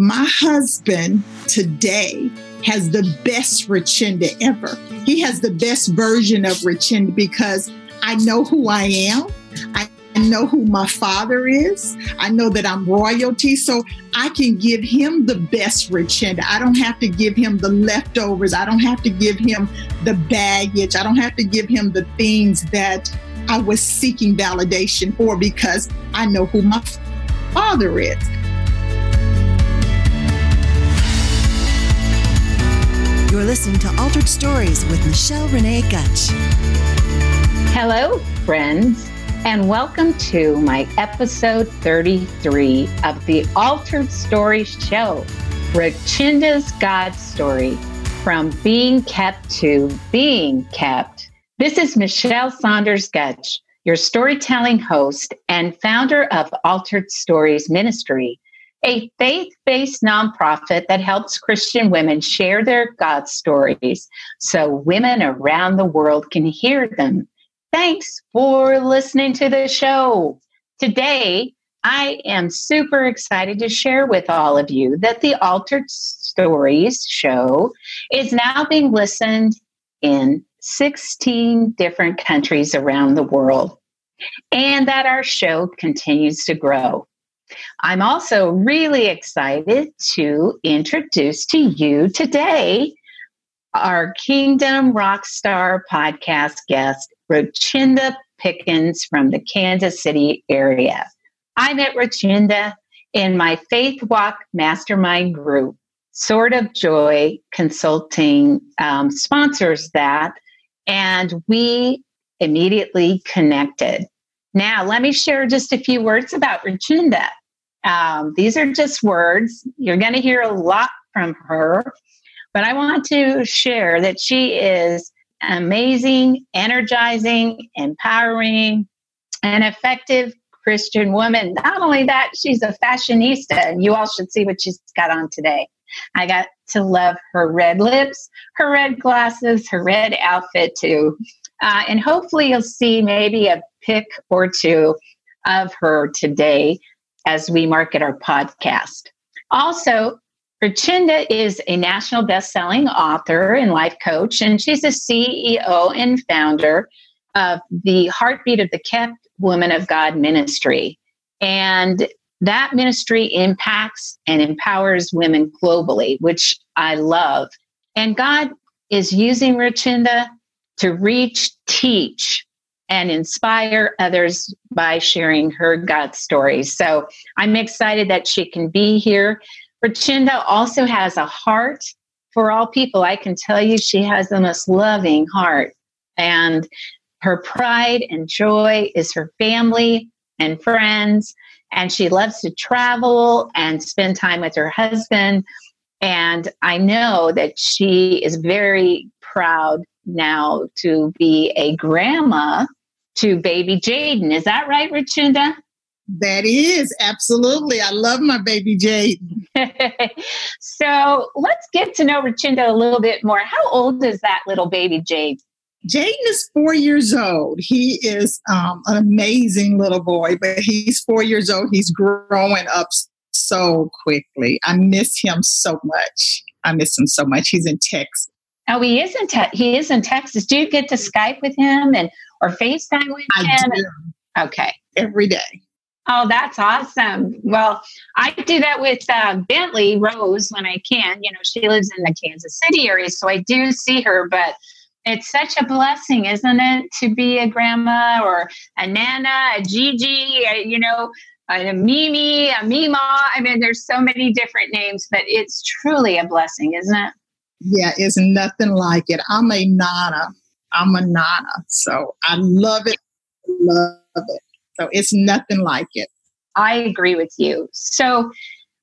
My husband today has the best Richenda ever. He has the best version of Richenda because I know who I am. I know who my father is. I know that I'm royalty. So I can give him the best Richenda. I don't have to give him the leftovers. I don't have to give him the baggage. I don't have to give him the things that I was seeking validation for because I know who my father is. You're listening to Altered Stories with Michelle Renee Gutch. Hello, friends, and welcome to my episode 33 of the Altered Stories Show, Richenda's God Story From Being Kept to Being Kept. This is Michelle Saunders Gutch, your storytelling host and founder of Altered Stories Ministry a faith based nonprofit that helps Christian women share their God stories so women around the world can hear them. Thanks for listening to the show. Today, I am super excited to share with all of you that the Altered Stories show is now being listened in 16 different countries around the world, and that our show continues to grow. I'm also really excited to introduce to you today our Kingdom Rockstar podcast guest, Richenda Pickens from the Kansas City area. I met Richenda in my Faith Walk Mastermind group. Sword of Joy Consulting um, sponsors that, and we immediately connected. Now, let me share just a few words about Richenda. Um, these are just words. You're going to hear a lot from her, but I want to share that she is amazing, energizing, empowering, and effective Christian woman. Not only that, she's a fashionista, and you all should see what she's got on today. I got to love her red lips, her red glasses, her red outfit too. Uh, and hopefully, you'll see maybe a pic or two of her today as we market our podcast. Also, Richenda is a national best-selling author and life coach, and she's the CEO and founder of the Heartbeat of the Kept Woman of God ministry. And that ministry impacts and empowers women globally, which I love. And God is using Richenda to reach, teach, and inspire others by sharing her God stories. So I'm excited that she can be here. Richenda also has a heart for all people. I can tell you she has the most loving heart. And her pride and joy is her family and friends. And she loves to travel and spend time with her husband. And I know that she is very proud now to be a grandma to baby Jaden. Is that right, Richenda? That is absolutely. I love my baby Jaden. so let's get to know Richenda a little bit more. How old is that little baby Jaden? Jaden is four years old. He is um, an amazing little boy, but he's four years old. He's growing up so quickly. I miss him so much. I miss him so much. He's in Texas. Oh, he is in te- he is in Texas. Do you get to Skype with him and or FaceTime with him? Okay. Every day. Oh, that's awesome. Well, I do that with uh, Bentley Rose when I can. You know, she lives in the Kansas City area, so I do see her, but it's such a blessing, isn't it, to be a grandma or a nana, a Gigi, a, you know, a Mimi, a Mima. I mean, there's so many different names, but it's truly a blessing, isn't it? Yeah, it's nothing like it. I'm a nana I'm a nana. So I love it. Love it. So it's nothing like it. I agree with you. So,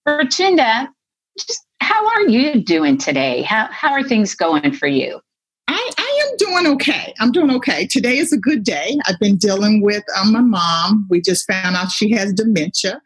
Richenda, just how are you doing today? How, how are things going for you? I, I am doing okay. I'm doing okay. Today is a good day. I've been dealing with um, my mom. We just found out she has dementia,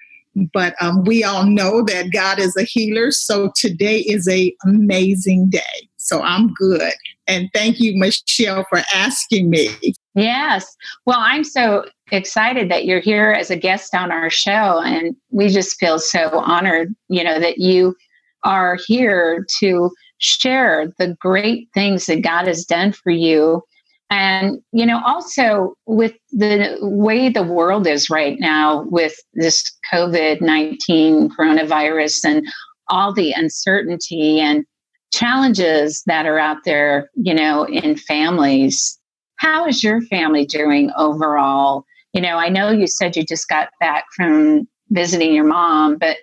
but um, we all know that God is a healer. So today is a amazing day. So I'm good. And thank you, Michelle, for asking me. Yes. Well, I'm so excited that you're here as a guest on our show. And we just feel so honored, you know, that you are here to share the great things that God has done for you. And, you know, also with the way the world is right now with this COVID 19 coronavirus and all the uncertainty and challenges that are out there, you know, in families how is your family doing overall? You know, I know you said you just got back from visiting your mom, but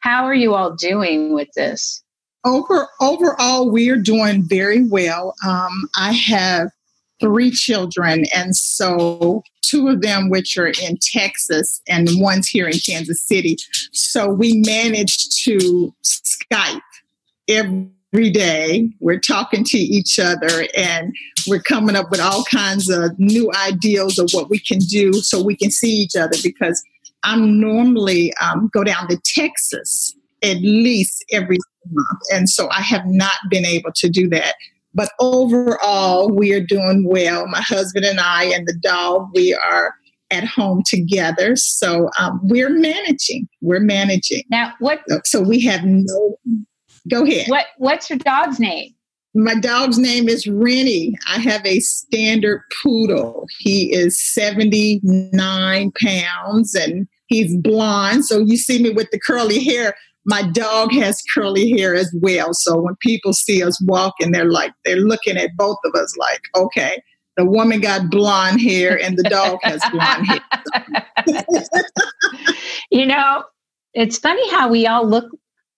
how are you all doing with this? Over overall, we are doing very well. Um, I have three children, and so two of them which are in Texas, and one's here in Kansas City. So we managed to Skype every every day. We're talking to each other and we're coming up with all kinds of new ideas of what we can do so we can see each other because I'm normally um, go down to Texas at least every month. And so I have not been able to do that. But overall, we are doing well. My husband and I and the dog, we are at home together. So um, we're managing. We're managing. Now, what? So we have no Go ahead. What What's your dog's name? My dog's name is Rennie. I have a standard poodle. He is 79 pounds and he's blonde. So you see me with the curly hair. My dog has curly hair as well. So when people see us walking, they're like, they're looking at both of us like, okay, the woman got blonde hair and the dog has blonde hair. you know, it's funny how we all look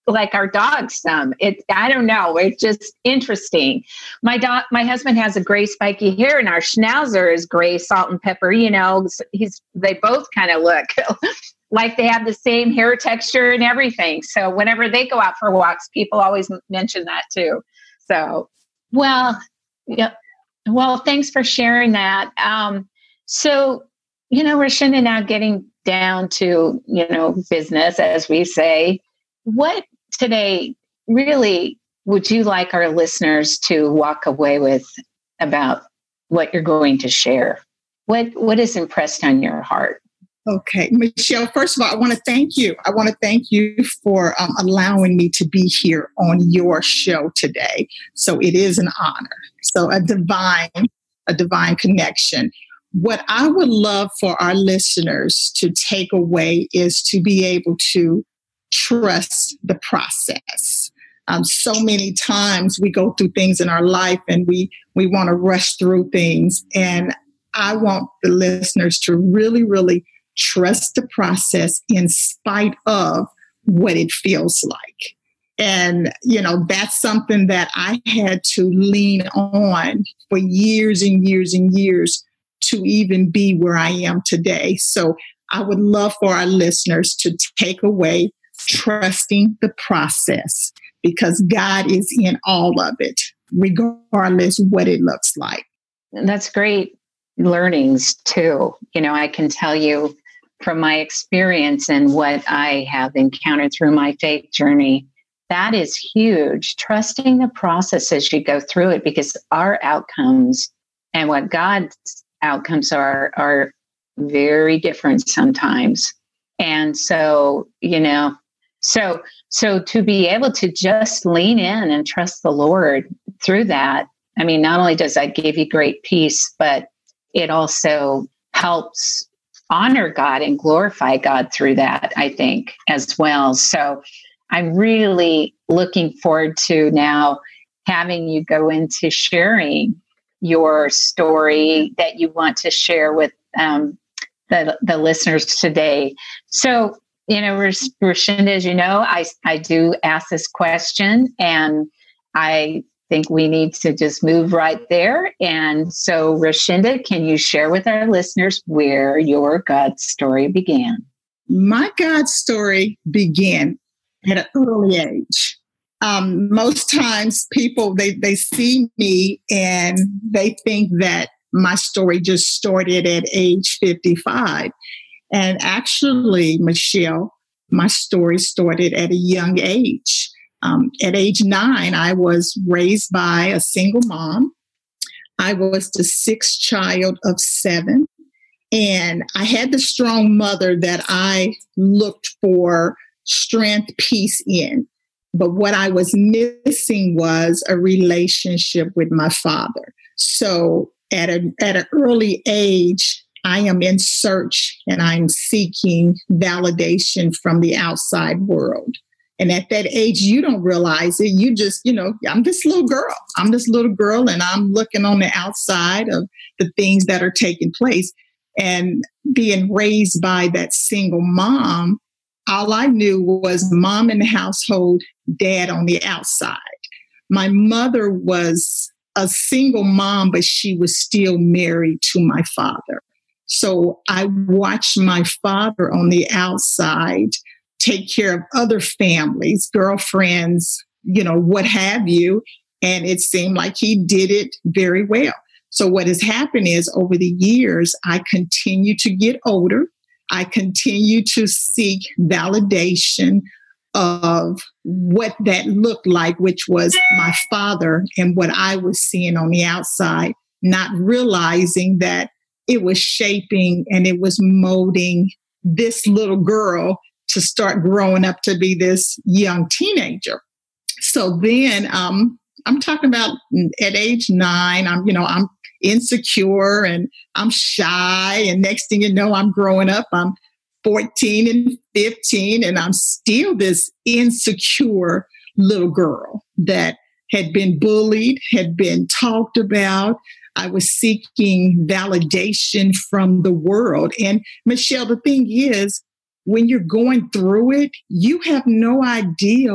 like our dogs some. It i don't know. It's just interesting. My dog my husband has a gray spiky hair and our schnauzer is gray salt and pepper you know he's they both kind of look like they have the same hair texture and everything. So whenever they go out for walks people always mention that too. So well yeah well thanks for sharing that. Um so you know we're kind now getting down to you know business as we say. What today really would you like our listeners to walk away with about what you're going to share? What what is impressed on your heart? Okay, Michelle, first of all, I want to thank you. I want to thank you for um, allowing me to be here on your show today. So it is an honor. So a divine, a divine connection. What I would love for our listeners to take away is to be able to trust the process. Um, so many times we go through things in our life and we we want to rush through things. And i want the listeners to really really trust the process in spite of what it feels like. And you know that's something that i had to lean on for years and years and years to even be where i am today. So i would love for our listeners to take away trusting the process because God is in all of it, regardless what it looks like. That's great learnings too. You know, I can tell you from my experience and what I have encountered through my faith journey, that is huge. Trusting the process as you go through it because our outcomes and what God's outcomes are are very different sometimes. And so, you know, so, so to be able to just lean in and trust the Lord through that, I mean, not only does that give you great peace, but it also helps honor God and glorify God through that, I think, as well. So I'm really looking forward to now having you go into sharing your story that you want to share with um, the, the listeners today. So you know, Richenda, as you know, I, I do ask this question and I think we need to just move right there. And so, Richenda, can you share with our listeners where your God story began? My God story began at an early age. Um, most times people they they see me and they think that my story just started at age 55 and actually, Michelle, my story started at a young age. Um, at age nine, I was raised by a single mom. I was the sixth child of seven. And I had the strong mother that I looked for strength, peace in. But what I was missing was a relationship with my father. So at, a, at an early age, I am in search and I'm seeking validation from the outside world. And at that age, you don't realize it. You just, you know, I'm this little girl. I'm this little girl, and I'm looking on the outside of the things that are taking place. And being raised by that single mom, all I knew was mom in the household, dad on the outside. My mother was a single mom, but she was still married to my father. So I watched my father on the outside take care of other families, girlfriends, you know, what have you. And it seemed like he did it very well. So what has happened is over the years, I continue to get older. I continue to seek validation of what that looked like, which was my father and what I was seeing on the outside, not realizing that it was shaping and it was molding this little girl to start growing up to be this young teenager. So then um, I'm talking about at age nine, I'm, you know, I'm insecure and I'm shy. And next thing you know, I'm growing up. I'm 14 and 15, and I'm still this insecure little girl that had been bullied, had been talked about. I was seeking validation from the world. And Michelle, the thing is, when you're going through it, you have no idea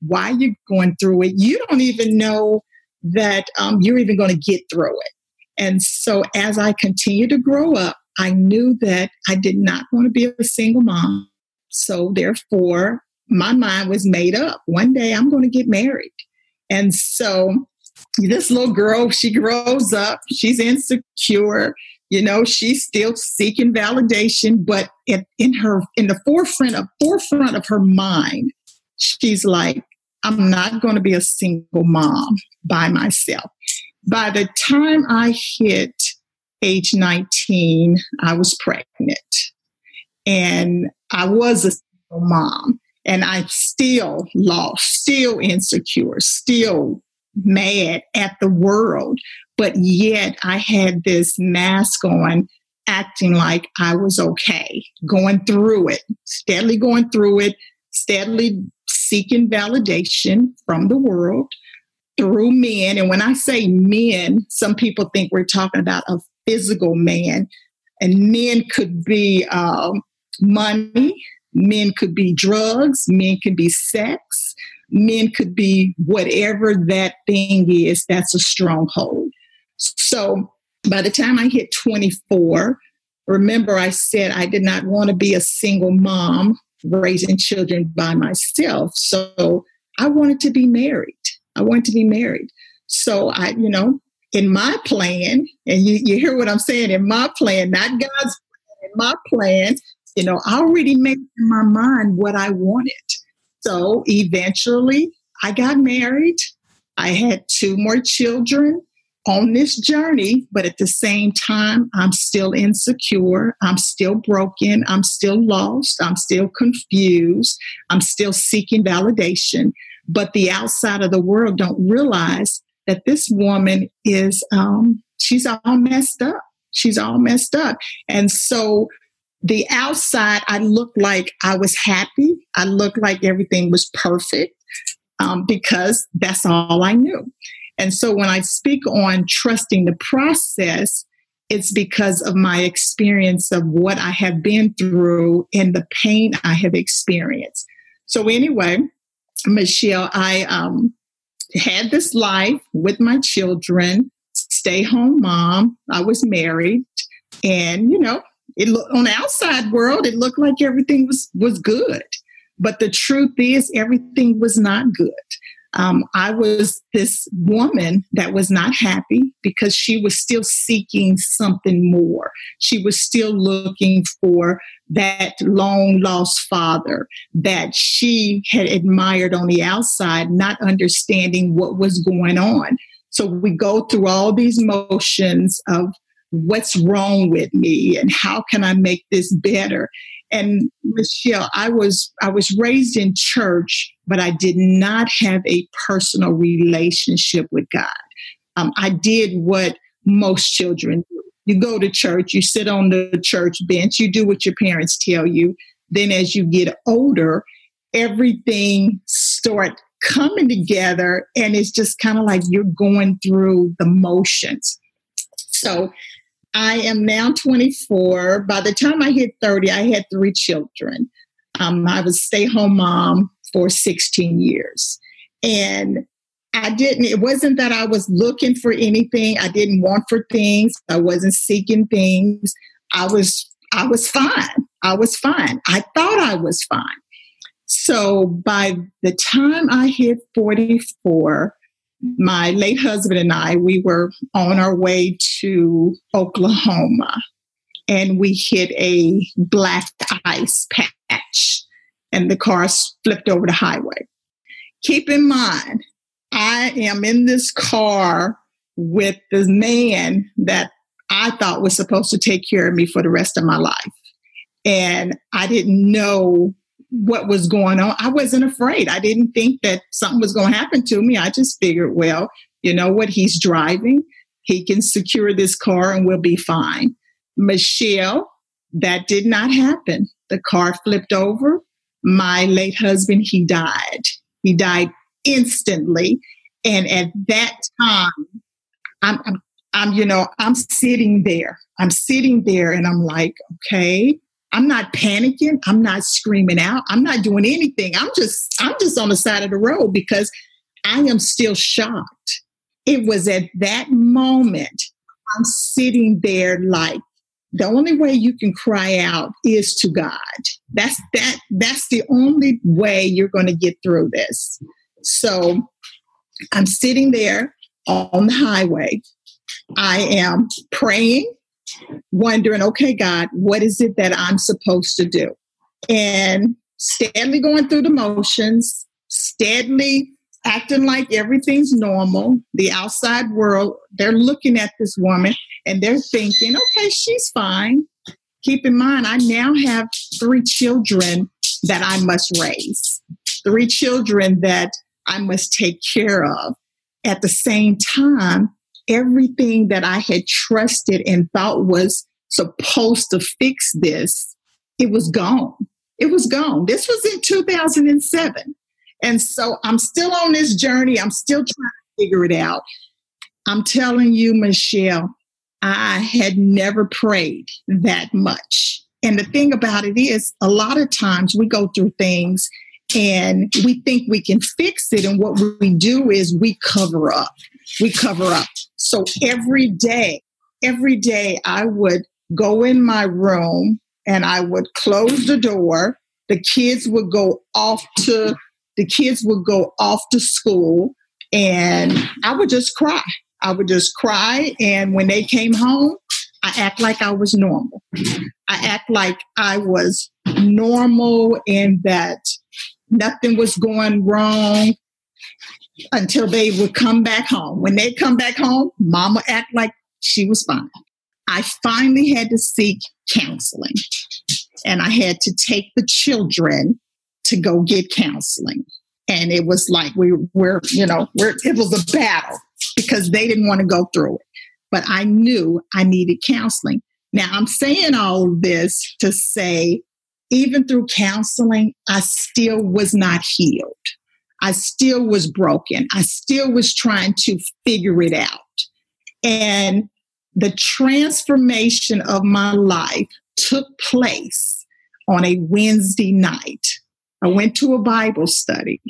why you're going through it. You don't even know that um, you're even going to get through it. And so as I continued to grow up, I knew that I did not want to be a single mom. So therefore, my mind was made up. One day I'm going to get married. And so this little girl, she grows up, she's insecure, you know she's still seeking validation but in, in her in the forefront of forefront of her mind she's like i'm not going to be a single mom by myself. By the time i hit age 19 i was pregnant and i was a single mom and i still lost still insecure still mad at the world but yet I had this mask on, acting like I was okay, going through it, steadily going through it, steadily seeking validation from the world through men. And when I say men, some people think we're talking about a physical man, and men could be um, money, men could be drugs, men could be sex, men could be whatever that thing is that's a stronghold. So by the time I hit 24, remember I said I did not want to be a single mom raising children by myself. So I wanted to be married. I wanted to be married. So I, you know, in my plan, and you, you hear what I'm saying, in my plan, not God's plan, in my plan, you know, I already made in my mind what I wanted. So eventually I got married. I had two more children on this journey, but at the same time, I'm still insecure. I'm still broken. I'm still lost. I'm still confused. I'm still seeking validation. But the outside of the world don't realize that this woman is, um, she's all messed up. She's all messed up. And so the outside, I looked like I was happy. I looked like everything was perfect um, because that's all I knew. And so when I speak on trusting the process, it's because of my experience of what I have been through and the pain I have experienced. So, anyway, Michelle, I um, had this life with my children, stay home mom. I was married, and you know, it looked on the outside world, it looked like everything was was good. But the truth is, everything was not good um, I was this woman that was not happy because she was still seeking something more. She was still looking for that long lost father that she had admired on the outside, not understanding what was going on. So we go through all these motions of what's wrong with me and how can I make this better. And Michelle, I was I was raised in church, but I did not have a personal relationship with God. Um, I did what most children do. You go to church, you sit on the church bench, you do what your parents tell you. Then, as you get older, everything start coming together, and it's just kind of like you're going through the motions. So I am now 24. By the time I hit 30, I had three children. Um, I was stay home mom for 16 years. And I didn't, it wasn't that I was looking for anything. I didn't want for things. I wasn't seeking things. I was, I was fine. I was fine. I thought I was fine. So by the time I hit 44, my late husband and I, we were on our way to Oklahoma and we hit a black ice patch and the car flipped over the highway. Keep in mind, I am in this car with this man that I thought was supposed to take care of me for the rest of my life. And I didn't know what was going on. I wasn't afraid. I didn't think that something was going to happen to me. I just figured, well, you know what? He's driving. He can secure this car and we'll be fine. Michelle, that did not happen. The car flipped over. My late husband, he died. He died instantly. And at that time, I'm, I'm, I'm, you know, I'm sitting there. I'm sitting there and I'm like, okay, I'm not panicking. I'm not screaming out. I'm not doing anything. I'm just I'm just on the side of the road because I am still shocked. It was at that moment I'm sitting there like the only way you can cry out is to God. That's that that's the only way you're going to get through this. So I'm sitting there on the highway. I am praying wondering, okay, God, what is it that I'm supposed to do? And steadily going through the motions, steadily acting like everything's normal. The outside world, they're looking at this woman and they're thinking, okay, she's fine. Keep in mind, I now have three children that I must raise, three children that I must take care of. At the same time, everything that I had trusted and thought was supposed to fix this, it was gone. It was gone. This was in 2007. And so I'm still on this journey. I'm still trying to figure it out. I'm telling you, Michelle, I had never prayed that much. And the thing about it is, a lot of times we go through things and we think we can fix it. And what we do is we cover up. We cover up. So every day, every day I would go in my room and I would close the door. The kids would go off to the kids would go off to school and I would just cry. I would just cry and when they came home, I act like I was normal. I act like I was normal and that nothing was going wrong until they would come back home. When they come back home, mama act like she was fine. I finally had to seek counseling and I had to take the children to go get counseling. And it was like we were, you know, we're, it was a battle because they didn't want to go through it. But I knew I needed counseling. Now I'm saying all this to say, even through counseling, I still was not healed. I still was broken. I still was trying to figure it out. And the transformation of my life took place on a Wednesday night. I went to a Bible study.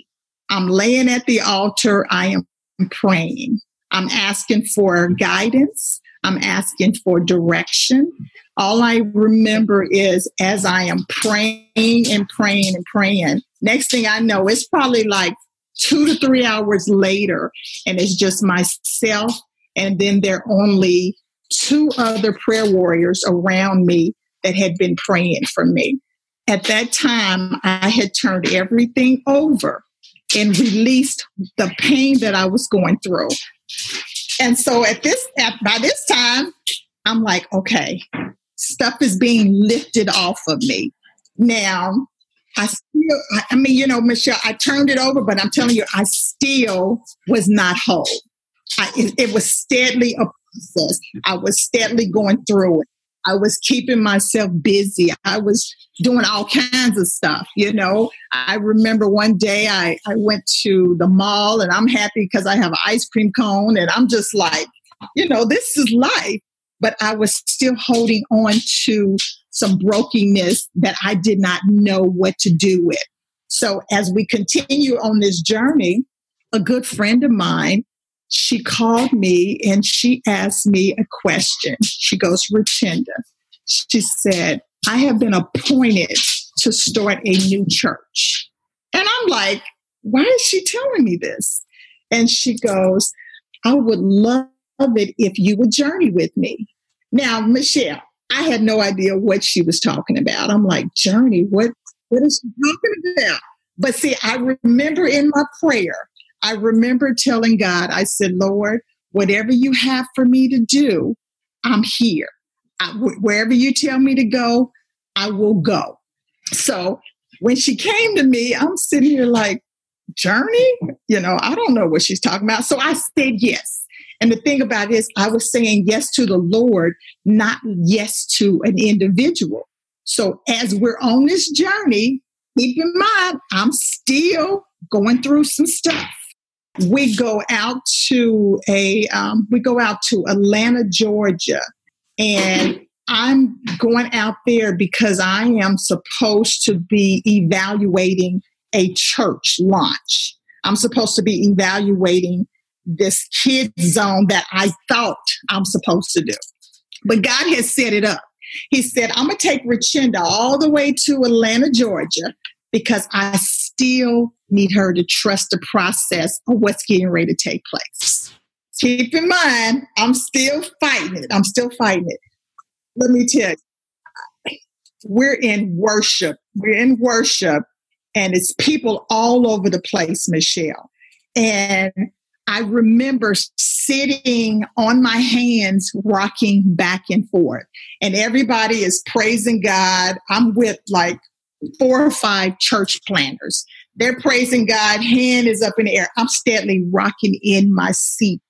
I'm laying at the altar. I am praying. I'm asking for guidance. I'm asking for direction. All I remember is as I am praying and praying and praying, next thing I know, it's probably like two to three hours later, and it's just myself, and then there are only two other prayer warriors around me that had been praying for me. At that time, I had turned everything over and released the pain that I was going through. And so at this at, by this time, I'm like, okay, stuff is being lifted off of me. Now, I still, I mean, you know, Michelle, I turned it over, but I'm telling you, I still was not whole. I, it, it was steadily a process. I was steadily going through it. I was keeping myself busy. I was doing all kinds of stuff, you know. I remember one day I, I went to the mall and I'm happy because I have an ice cream cone and I'm just like, you know, this is life. But I was still holding on to some brokenness that I did not know what to do with. So as we continue on this journey, a good friend of mine she called me and she asked me a question. She goes, Richenda, she said, I have been appointed to start a new church. And I'm like, why is she telling me this? And she goes, I would love it if you would journey with me. Now, Michelle, I had no idea what she was talking about. I'm like, journey, what, what is she talking about? But see, I remember in my prayer, I remember telling God, I said, Lord, whatever you have for me to do, I'm here. I, wherever you tell me to go, I will go. So when she came to me, I'm sitting here like, Journey? You know, I don't know what she's talking about. So I said yes. And the thing about it is, I was saying yes to the Lord, not yes to an individual. So as we're on this journey, keep in mind, I'm still going through some stuff we go out to a um, we go out to Atlanta, Georgia, and I'm going out there because I am supposed to be evaluating a church launch. I'm supposed to be evaluating this kid zone that I thought I'm supposed to do. But God has set it up. He said, I'm going to take Richenda all the way to Atlanta, Georgia, because I still need her to trust the process of what's getting ready to take place. Keep in mind, I'm still fighting it. I'm still fighting it. Let me tell you, we're in worship. We're in worship, and it's people all over the place, Michelle. And I remember sitting on my hands, rocking back and forth, and everybody is praising God. I'm with like four or five church planners. They're praising God, hand is up in the air. I'm steadily rocking in my seat.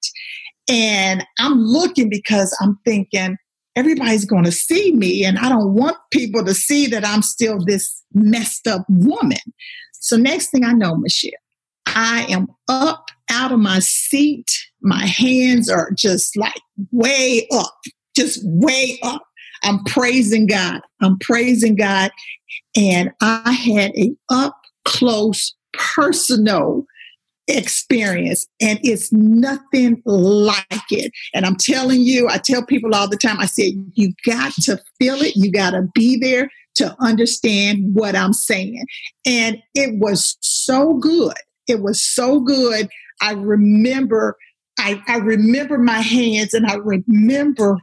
And I'm looking because I'm thinking, everybody's going to see me, and I don't want people to see that I'm still this messed up woman. So, next thing I know, Michelle, I am up out of my seat. My hands are just like way up, just way up. I'm praising God. I'm praising God. And I had a up close, personal experience and it's nothing like it and i'm telling you i tell people all the time i said you got to feel it you got to be there to understand what i'm saying and it was so good it was so good i remember i, I remember my hands and i remember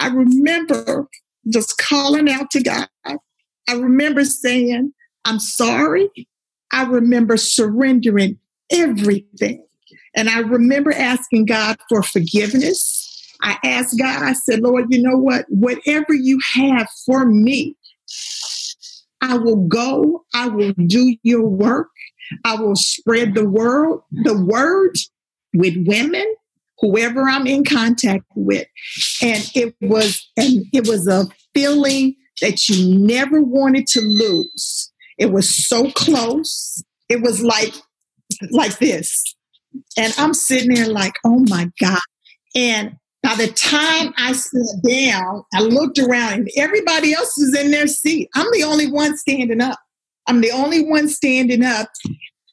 i remember just calling out to god I remember saying, I'm sorry. I remember surrendering everything. And I remember asking God for forgiveness. I asked God, I said, Lord, you know what? Whatever you have for me, I will go. I will do your work. I will spread the world, the word with women, whoever I'm in contact with. And it was, and it was a feeling that you never wanted to lose. It was so close. It was like like this. And I'm sitting there like, oh my God. And by the time I sat down, I looked around and everybody else is in their seat. I'm the only one standing up. I'm the only one standing up.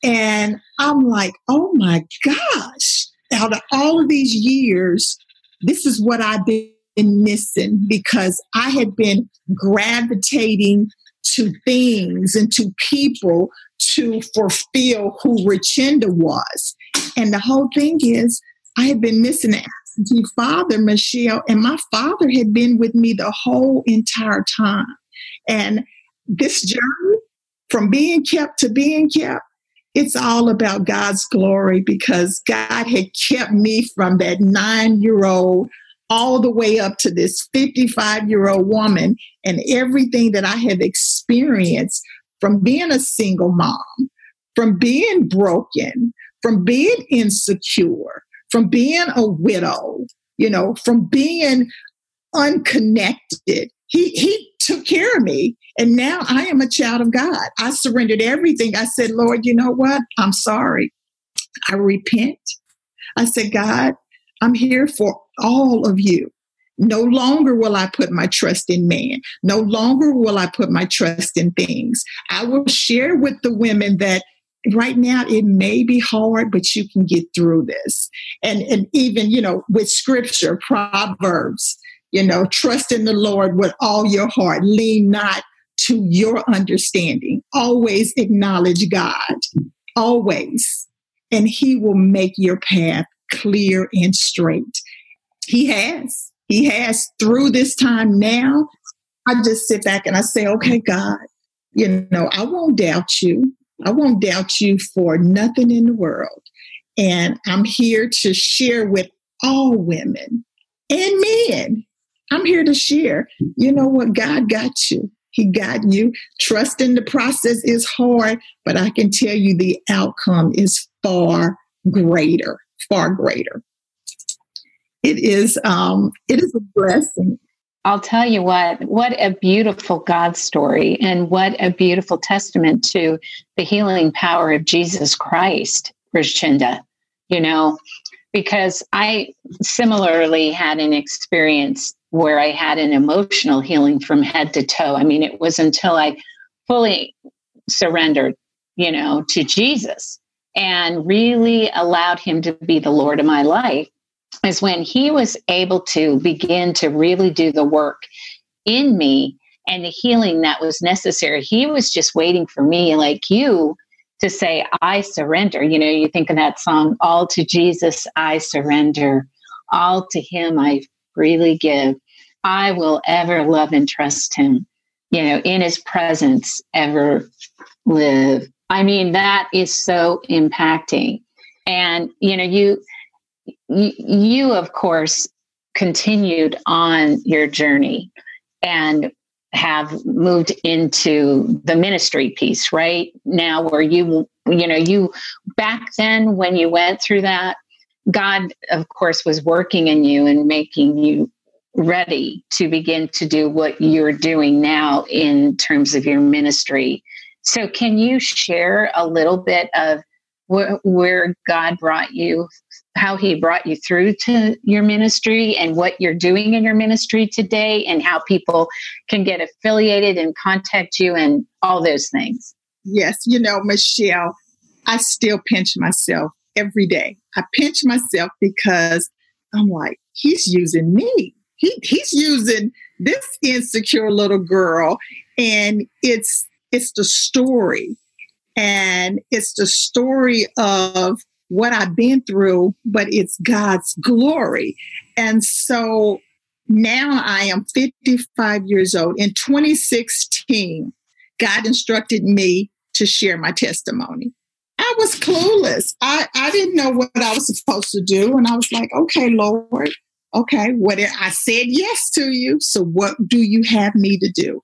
And I'm like, oh my gosh, out of all of these years, this is what I've been missing because I had been gravitating to things and to people to fulfill who Richenda was. And the whole thing is, I had been missing an father, Michelle, and my father had been with me the whole entire time. And this journey from being kept to being kept, it's all about God's glory because God had kept me from that nine year old all the way up to this 55 year old woman and everything that I have experienced from being a single mom, from being broken, from being insecure, from being a widow, you know, from being unconnected. He, he took care of me. And now I am a child of God. I surrendered everything. I said, Lord, you know what? I'm sorry. I repent. I said, God, I'm here for all of you. No longer will I put my trust in man. No longer will I put my trust in things. I will share with the women that right now it may be hard, but you can get through this. And, and even, you know, with scripture, Proverbs, you know, trust in the Lord with all your heart. Lean not to your understanding. Always acknowledge God. Always. And He will make your path clear and straight. He has. He has through this time now. I just sit back and I say, okay, God, you know, I won't doubt you. I won't doubt you for nothing in the world. And I'm here to share with all women and men I'm here to share. You know what? God got you. He got you. Trusting the process is hard, but I can tell you the outcome is far greater, far greater. It is um it is a blessing. I'll tell you what, what a beautiful God story and what a beautiful testament to the healing power of Jesus Christ, Richenda. You know, because I similarly had an experience where I had an emotional healing from head to toe. I mean, it was until I fully surrendered, you know, to Jesus and really allowed him to be the Lord of my life is when he was able to begin to really do the work in me and the healing that was necessary. He was just waiting for me, like you, to say, I surrender. You know, you think of that song, All to Jesus, I surrender. All to him, I freely give. I will ever love and trust him, you know, in his presence, ever live. I mean, that is so impacting. And, you know, you, you, you of course, continued on your journey and have moved into the ministry piece right now where you you know you back then when you went through that God, of course, was working in you and making you ready to begin to do what you're doing now in terms of your ministry. So, can you share a little bit of wh- where God brought you, how He brought you through to your ministry, and what you're doing in your ministry today, and how people can get affiliated and contact you, and all those things? Yes, you know, Michelle, I still pinch myself every day. I pinch myself because I'm like, he's using me. He, he's using this insecure little girl. And it's it's the story. And it's the story of what I've been through, but it's God's glory. And so now I am 55 years old. In 2016, God instructed me to share my testimony. I was clueless. I, I didn't know what I was supposed to do. And I was like, okay, Lord, okay, what I said yes to you. So what do you have me to do?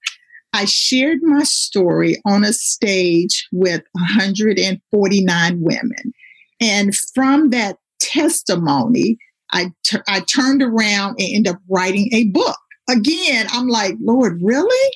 I shared my story on a stage with 149 women. And from that testimony, I, t- I turned around and ended up writing a book. Again, I'm like, Lord, really?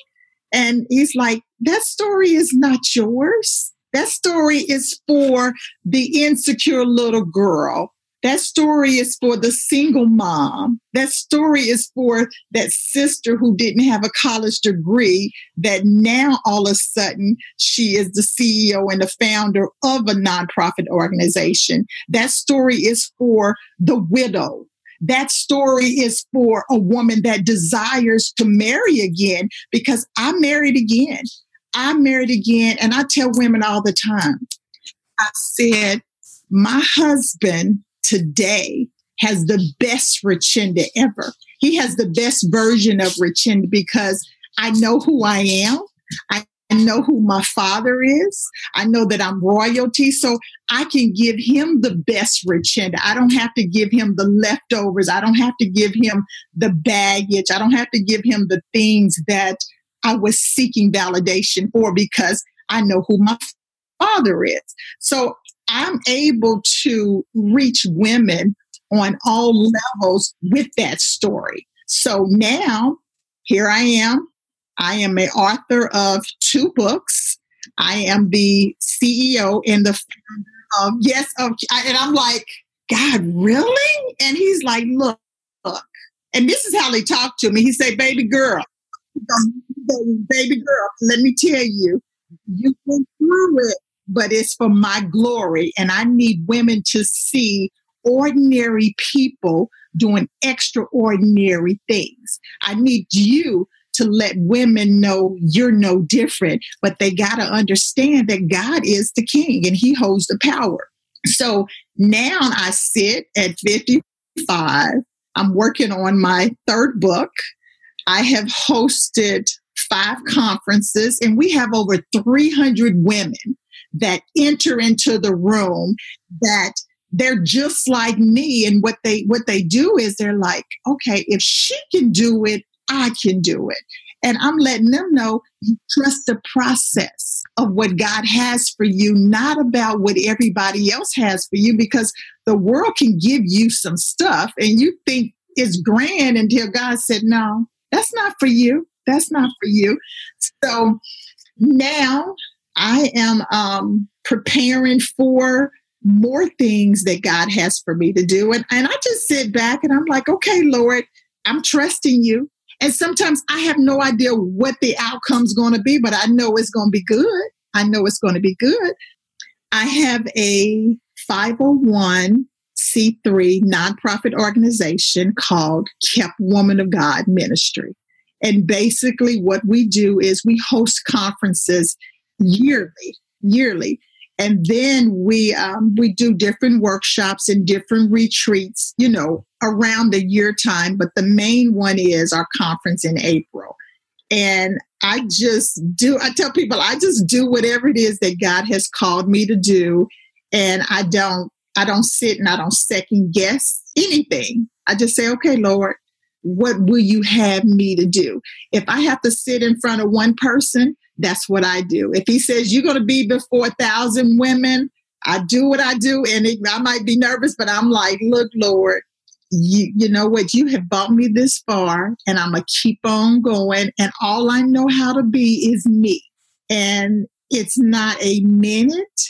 And he's like, that story is not yours. That story is for the insecure little girl. That story is for the single mom. That story is for that sister who didn't have a college degree that now all of a sudden she is the CEO and the founder of a nonprofit organization. That story is for the widow. That story is for a woman that desires to marry again because I married again. I'm married again, and I tell women all the time, I said, my husband today has the best Richenda ever. He has the best version of Richenda because I know who I am. I know who my father is. I know that I'm royalty. So I can give him the best Richenda. I don't have to give him the leftovers. I don't have to give him the baggage. I don't have to give him the things that I was seeking validation for because I know who my father is. So I'm able to reach women on all levels with that story. So now here I am. I am an author of two books. I am the CEO and the founder of yes, of, and I'm like, God, really? And he's like, look, look. And this is how they talk to me. He said, baby girl, baby girl, let me tell you, you went through it, but it's for my glory. And I need women to see ordinary people doing extraordinary things. I need you to let women know you're no different, but they got to understand that God is the king and he holds the power. So now I sit at 55. I'm working on my third book. I have hosted five conferences and we have over 300 women that enter into the room that they're just like me and what they what they do is they're like okay if she can do it i can do it. And i'm letting them know trust the process of what god has for you not about what everybody else has for you because the world can give you some stuff and you think it's grand until god said no that's not for you that's not for you so now i am um, preparing for more things that God has for me to do. And, and I just sit back and I'm like, okay, Lord, I'm trusting you. And sometimes I have no idea what the outcome's going to be, but I know it's going to be good. I know it's going to be good. I have a 501c3 nonprofit organization called Kept Woman of God Ministry. And basically, what we do is we host conferences yearly, yearly. And then we um, we do different workshops and different retreats you know around the year time. But the main one is our conference in april. And i just do i tell people i just do whatever it is that god has called me to do. And i don't i don't sit and i don't second guess anything i just say okay lord what will you have me to do if i have to sit in front of one person that's what I do. If he says you're going to be before a thousand women, I do what I do, and it, I might be nervous, but I'm like, look, Lord, you you know what? You have brought me this far, and I'm gonna keep on going. And all I know how to be is me. And it's not a minute,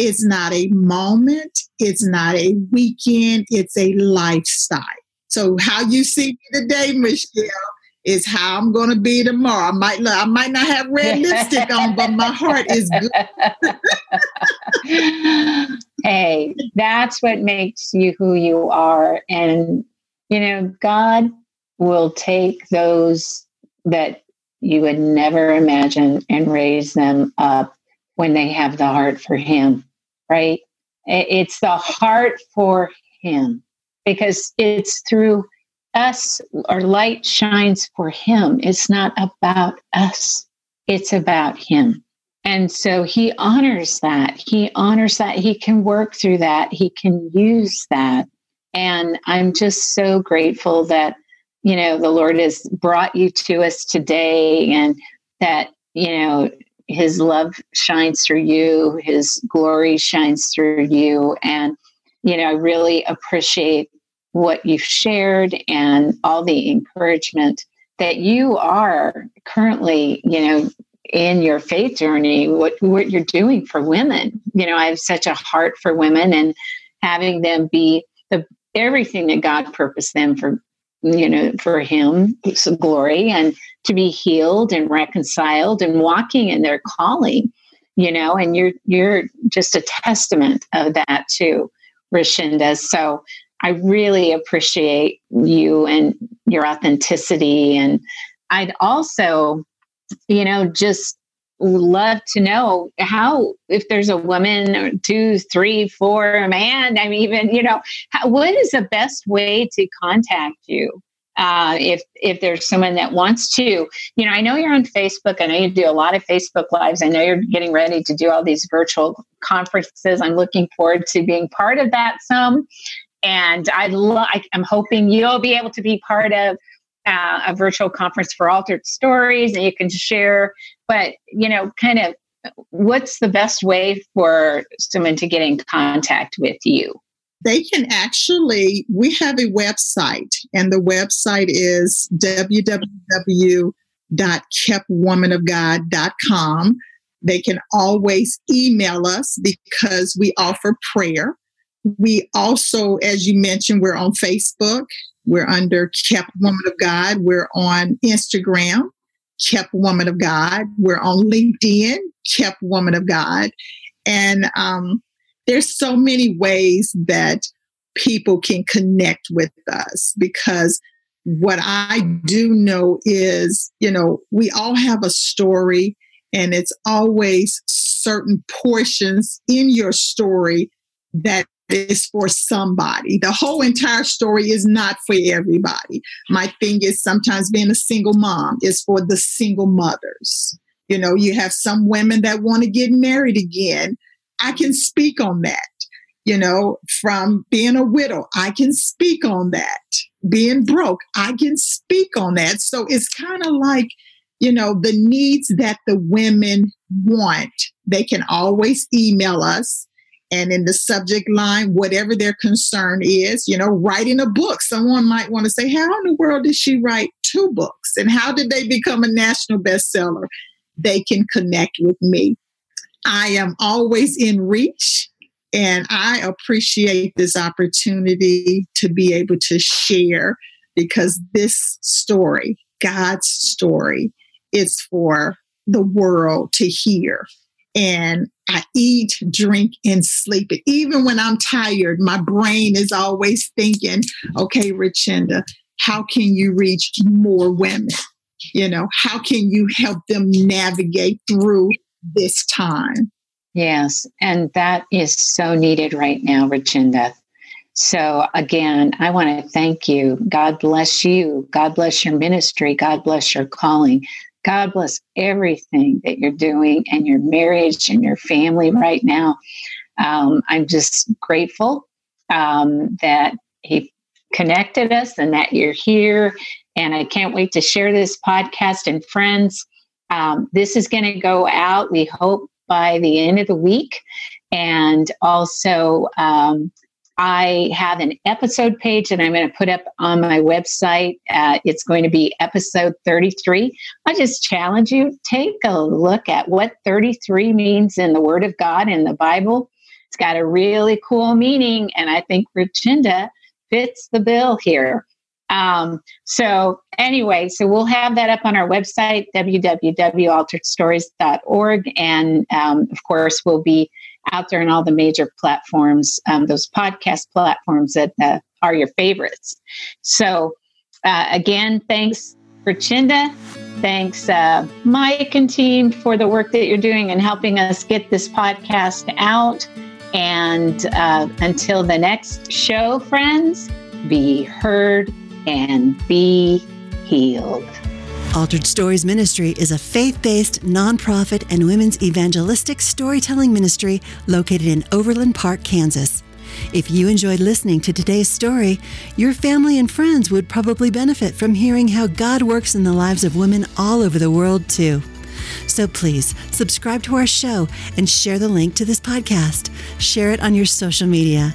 it's not a moment, it's not a weekend, it's a lifestyle. So how you see me today, Michelle, is how I'm going to be tomorrow. I might I might not have red lipstick on, but my heart is good. hey, that's what makes you who you are, and you know God will take those that you would never imagine and raise them up when they have the heart for Him. Right? It's the heart for Him because it's through us, our light shines for Him. It's not about us, it's about Him. And so He honors that. He honors that. He can work through that. He can use that. And I'm just so grateful that, you know, the Lord has brought you to us today and that, you know, his love shines through you, his glory shines through you. And, you know, I really appreciate what you've shared and all the encouragement that you are currently, you know, in your faith journey, what, what you're doing for women. You know, I have such a heart for women and having them be the everything that God purposed them for, you know, for Him, some glory, and to be healed and reconciled and walking in their calling. You know, and you're you're just a testament of that too, Richenda. So I really appreciate you and your authenticity. And I'd also, you know, just love to know how, if there's a woman or two, three, four, a man, I mean, even, you know, how, what is the best way to contact you? uh, if if there's someone that wants to? You know i know you're on facebook. I know you do a lot of facebook lives. I know you're getting ready to do all these virtual conferences. I'm looking forward to being part of that some. And i love i'm hoping you'll be able to be part of uh, a virtual conference for altered stories and you can share but you know kind of what's the best way for someone to get in contact with you they can actually, we have a website, and the website is www.keptwomanofgod.com. They can always email us because we offer prayer. We also, as you mentioned, we're on Facebook. We're under Kept Woman of God. We're on Instagram, Kept Woman of God. We're on LinkedIn, Kept Woman of God. And um, there's so many ways that people can connect with us because what I do know is, you know, we all have a story and it's always certain portions in your story that is for somebody. The whole entire story is not for everybody. My thing is sometimes being a single mom is for the single mothers. You know, you have some women that want to get married again I can speak on that. You know, from being a widow, I can speak on that. Being broke, I can speak on that. So it's kind of like, you know, the needs that the women want, they can always email us. And in the subject line, whatever their concern is, you know, writing a book. Someone might want to say, How in the world did she write two books? And how did they become a national bestseller? They can connect with me. I am always in reach. And I appreciate this opportunity to be able to share because this story, God's story, is for the world to hear. And I eat, drink, and sleep. Even when I'm tired, my brain is always thinking, okay, Richenda, how can you reach more women? You know, how can you help them navigate through this time. Yes, and that is so needed right now, Richenda. So, again, I want to thank you. God bless you. God bless your ministry. God bless your calling. God bless everything that you're doing and your marriage and your family right now. Um, I'm just grateful um, that He connected us and that you're here. And I can't wait to share this podcast and friends. Um, this is going to go out, we hope, by the end of the week. And also, um, I have an episode page that I'm going to put up on my website. Uh, it's going to be episode 33. I just challenge you take a look at what 33 means in the Word of God in the Bible. It's got a really cool meaning, and I think Richenda fits the bill here. Um, so anyway, so we'll have that up on our website, www.alteredstories.org. And um, of course, we'll be out there on all the major platforms, um, those podcast platforms that uh, are your favorites. So uh, again, thanks Richenda. Thanks, uh, Mike and team, for the work that you're doing and helping us get this podcast out. And uh, until the next show, friends, be heard and be healed. Altered Stories Ministry is a faith based, nonprofit, and women's evangelistic storytelling ministry located in Overland Park, Kansas. If you enjoyed listening to today's story, your family and friends would probably benefit from hearing how God works in the lives of women all over the world, too. So please subscribe to our show and share the link to this podcast. Share it on your social media.